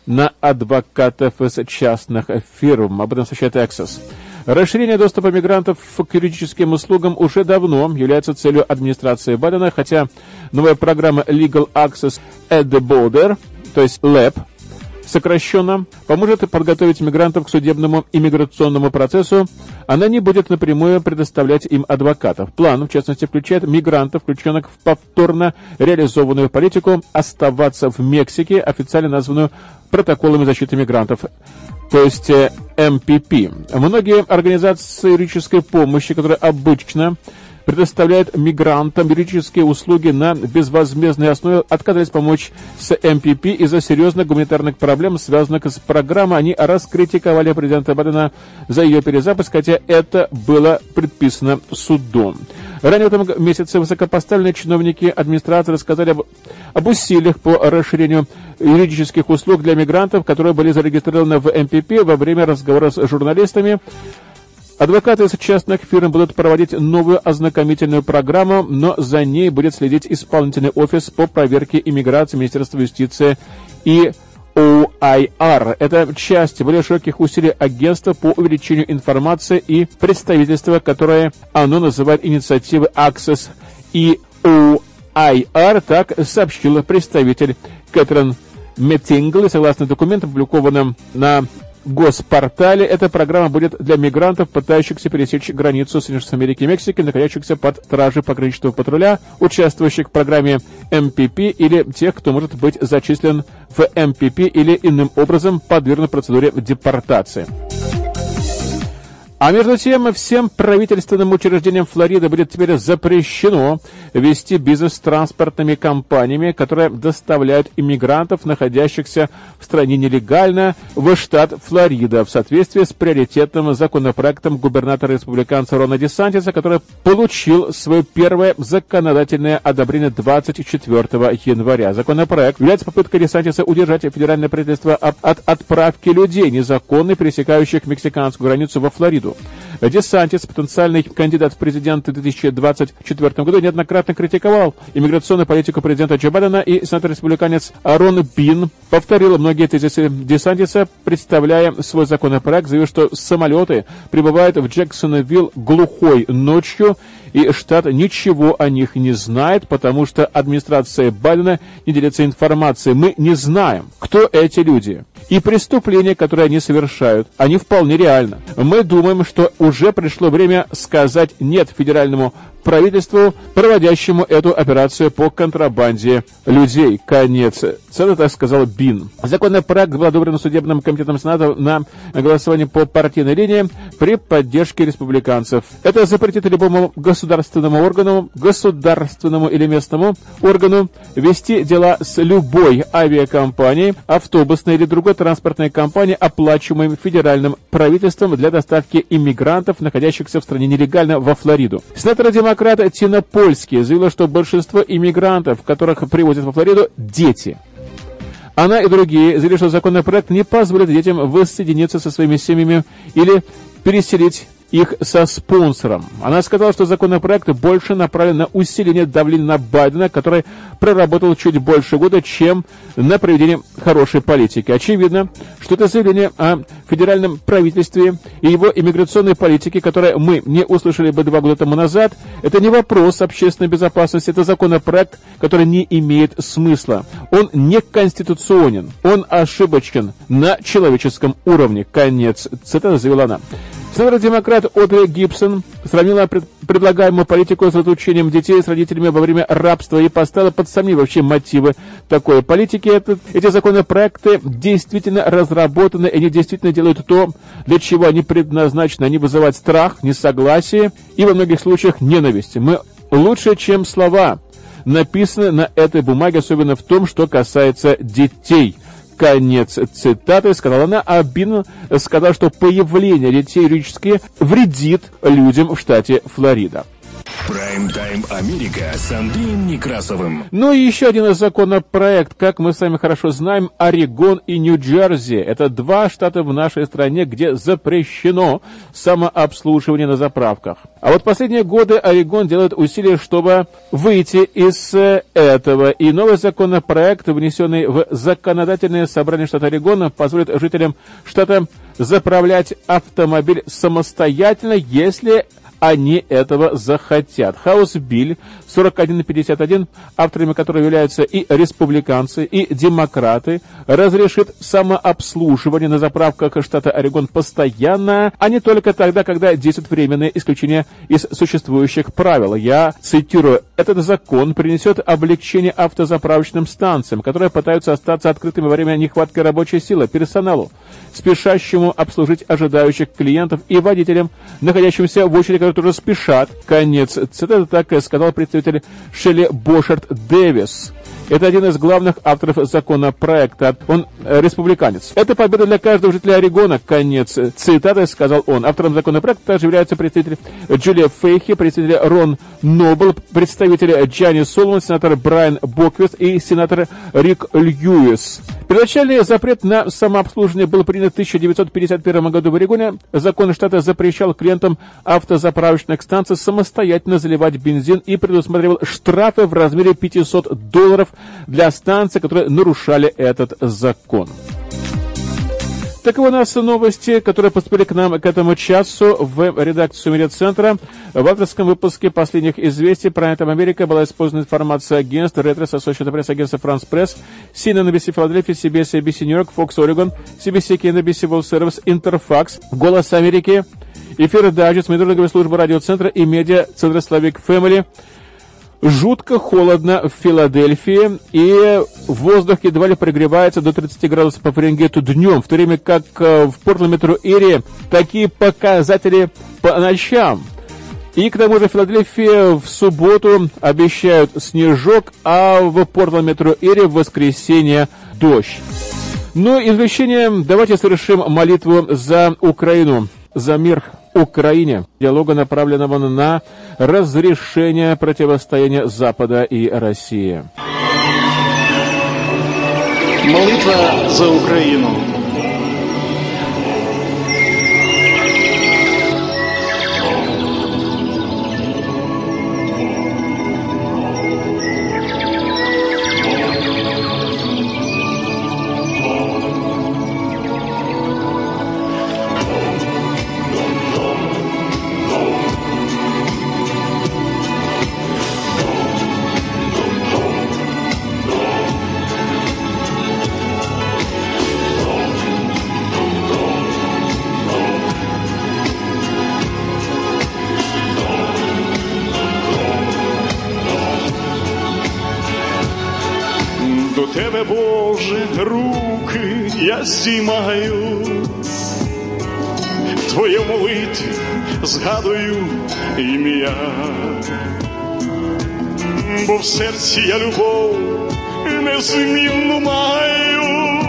на адвокатов из частных фирм. Об этом сообщает Access. Расширение доступа мигрантов к юридическим услугам уже давно является целью администрации Байдена, хотя новая программа Legal Access at the Border, то есть LAP, сокращенно, поможет подготовить мигрантов к судебному иммиграционному процессу, она не будет напрямую предоставлять им адвокатов. План, в частности, включает мигрантов, включенных в повторно реализованную политику, оставаться в Мексике, официально названную протоколами защиты мигрантов то есть МПП. Многие организации юридической помощи, которые обычно предоставляют мигрантам юридические услуги на безвозмездной основе, отказались помочь с МПП из-за серьезных гуманитарных проблем, связанных с программой. Они раскритиковали президента Байдена за ее перезапуск, хотя это было предписано судом. Ранее в этом месяце высокопоставленные чиновники администрации рассказали об, об усилиях по расширению юридических услуг для мигрантов, которые были зарегистрированы в МПП во время разговора с журналистами. Адвокаты из частных фирм будут проводить новую ознакомительную программу, но за ней будет следить исполнительный офис по проверке иммиграции Министерства юстиции и OIR. Это часть более широких усилий агентства по увеличению информации и представительства, которое оно называет инициативой Access и OIR, так сообщил представитель Кэтрин Меттингл, согласно документам, опубликованным на госпортале. Эта программа будет для мигрантов, пытающихся пересечь границу Соединенных Америки и Мексики, находящихся под стражей пограничного патруля, участвующих в программе МПП или тех, кто может быть зачислен в МПП или иным образом подвергнут процедуре депортации. А между тем, всем правительственным учреждениям Флориды будет теперь запрещено вести бизнес с транспортными компаниями, которые доставляют иммигрантов, находящихся в стране нелегально, в штат Флорида, в соответствии с приоритетным законопроектом губернатора республиканца Рона Десантиса, который получил свое первое законодательное одобрение 24 января. Законопроект является попыткой Десантиса удержать федеральное правительство от отправки людей, незаконно пересекающих мексиканскую границу во Флориду году. Десантис, потенциальный кандидат в президенты в 2024 году, неоднократно критиковал иммиграционную политику президента Джо Байдена, и сенатор-республиканец Арон Бин повторил многие тезисы Десантиса, представляя свой законопроект, заявил, что самолеты прибывают в Джексонвилл глухой ночью, и штат ничего о них не знает, потому что администрация Байдена не делится информацией. Мы не знаем, кто эти люди. И преступления, которые они совершают, они вполне реальны. Мы думаем, что уже пришло время сказать «нет» федеральному правительству, проводящему эту операцию по контрабанде людей. Конец. Это так сказал Бин. Законопроект был одобрен судебным комитетом Сената на голосовании по партийной линии при поддержке республиканцев. Это запретит любому государственному органу, государственному или местному органу вести дела с любой авиакомпанией, автобусной или другой транспортной компанией, оплачиваемой федеральным правительством для доставки иммигрантов, находящихся в стране нелегально во Флориду. Сенатор демократ демократ Тина Польский заявила, что большинство иммигрантов, которых привозят во Флориду, дети. Она и другие заявили, что законопроект не позволит детям воссоединиться со своими семьями или переселить их со спонсором. Она сказала, что законопроект больше направлен на усиление давления на Байдена, который проработал чуть больше года, чем на проведение хорошей политики. Очевидно, что это заявление о федеральном правительстве и его иммиграционной политике, которое мы не услышали бы два года тому назад, это не вопрос общественной безопасности, это законопроект, который не имеет смысла. Он не конституционен, он ошибочен на человеческом уровне. Конец цитаты заявила она. Сенатор-демократ Одри Гибсон сравнила пред, предлагаемую политику с разлучением детей с родителями во время рабства и поставила под сомнение вообще мотивы такой политики. Это, эти законопроекты действительно разработаны, и они действительно делают то, для чего они предназначены. Они вызывают страх, несогласие и во многих случаях ненависть. Мы лучше, чем слова, написаны на этой бумаге, особенно в том, что касается детей. Конец цитаты, сказала она, а Бин сказал, что появление детей юридически вредит людям в штате Флорида. Прайм-тайм Америка с Андреем Некрасовым. Ну и еще один законопроект, как мы сами хорошо знаем, Орегон и Нью-Джерси. Это два штата в нашей стране, где запрещено самообслуживание на заправках. А вот последние годы Орегон делает усилия, чтобы выйти из э, этого. И новый законопроект, внесенный в законодательное собрание штата Орегона, позволит жителям штата заправлять автомобиль самостоятельно, если они этого захотят. Хаус Биль 4151, авторами которого являются и республиканцы, и демократы, разрешит самообслуживание на заправках штата Орегон постоянно, а не только тогда, когда действует временное исключение из существующих правил. Я цитирую, этот закон принесет облегчение автозаправочным станциям, которые пытаются остаться открытыми во время нехватки рабочей силы, персоналу, спешащему обслужить ожидающих клиентов и водителям, находящимся в очереди, тоже спешат. Конец цитаты так сказал представитель Шелли Бошарт Дэвис. Это один из главных авторов законопроекта. Он э, республиканец. Это победа для каждого жителя Орегона. Конец цитаты, сказал он. Автором законопроекта также являются представители Джулия Фейхи, представители Рон Нобл, представители Джанни Соломон, сенатор Брайан Боквист и сенатор Рик Льюис. Первоначальный запрет на самообслуживание был принят в 1951 году в Орегоне. Закон штата запрещал клиентам автозаправочных станций самостоятельно заливать бензин и предусматривал штрафы в размере 500 долларов для станций, которые нарушали этот закон. Таковы у нас новости, которые поступили к нам к этому часу в редакцию медиацентра. В авторском выпуске последних известий про это Америка была использована информация агентств Ретрес, Associated Press, агентство France Press, CNN, NBC Филадельфия, CBS, ABC Нью-Йорк, Fox Oregon, CBC Киев, NBC World Service, Интерфакс, Голос Америки, Эфир Дайджест, Международная служба радиоцентра и медиа Центра Славик Family – Жутко холодно в Филадельфии, и воздух едва ли прогревается до 30 градусов по Фаренгейту днем, в то время как э, в Портленд метро Эри такие показатели по ночам. И к тому же в Филадельфии в субботу обещают снежок, а в Портленд метро Эри в воскресенье дождь. Ну и в давайте совершим молитву за Украину, за мир Украине, диалога, направленного на разрешение противостояния Запада и России. Молитва за Украину. Здіймаю, твоє молитві згадую ім'я, бо в серці я любов незмінну маю,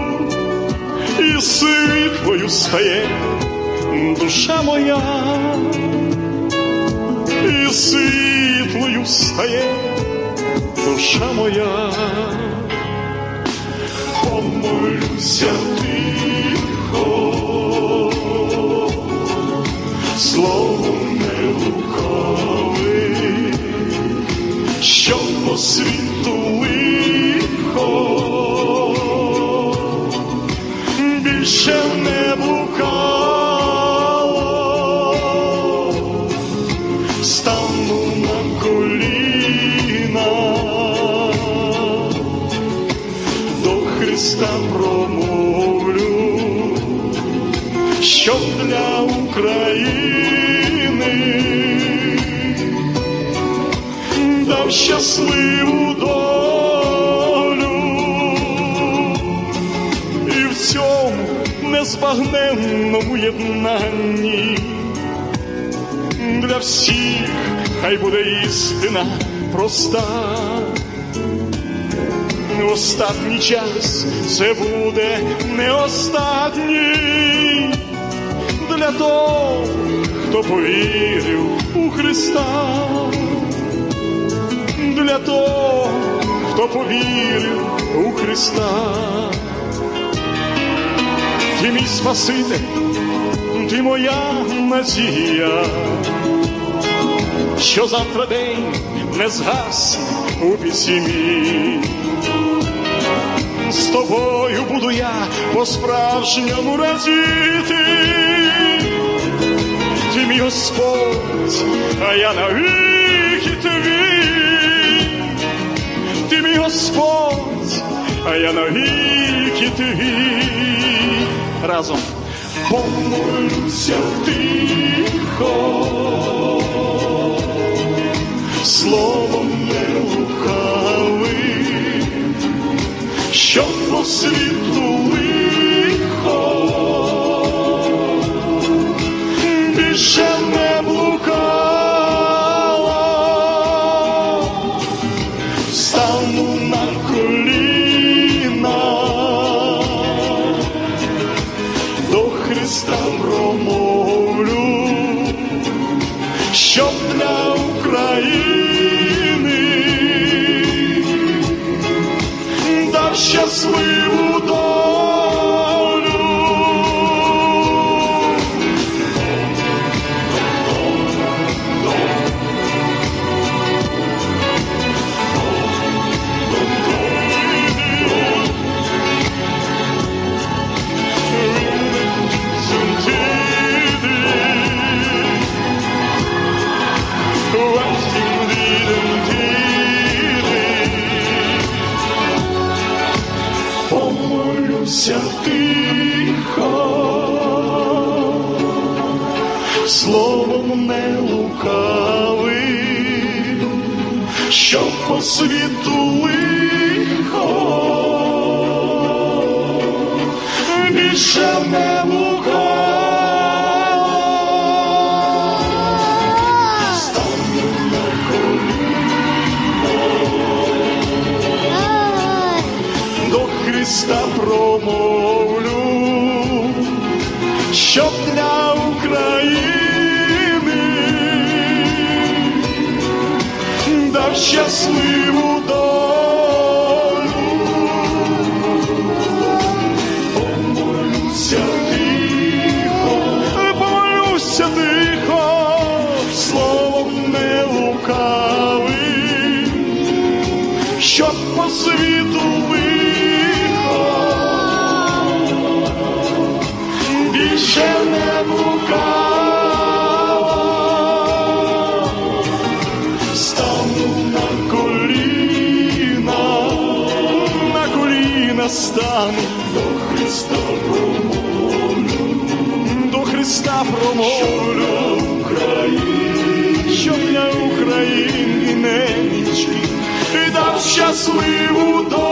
і світлою стає душа моя, і світлою стає душа моя помолюся тихо, словом не лукави, що по світу лихо єднанні. Для всіх хай буде істина проста. Останній час це буде не останній для того, хто повірив у Христа, для того, хто повірив у Христа. Ти мій Спаситель, ти моя надія, що завтра день не згасне у пісні. З тобою буду я по-справжньому радіти. Ти мій Господь, а я навіки твій. Ти мій Господь, а я навіки твій. Разом помолюся тихо, словом не лукавий, що по світу лихо. Більше що по щасливу Христа промовлю Україні, щоб для України ненечки і дав щасливу долю.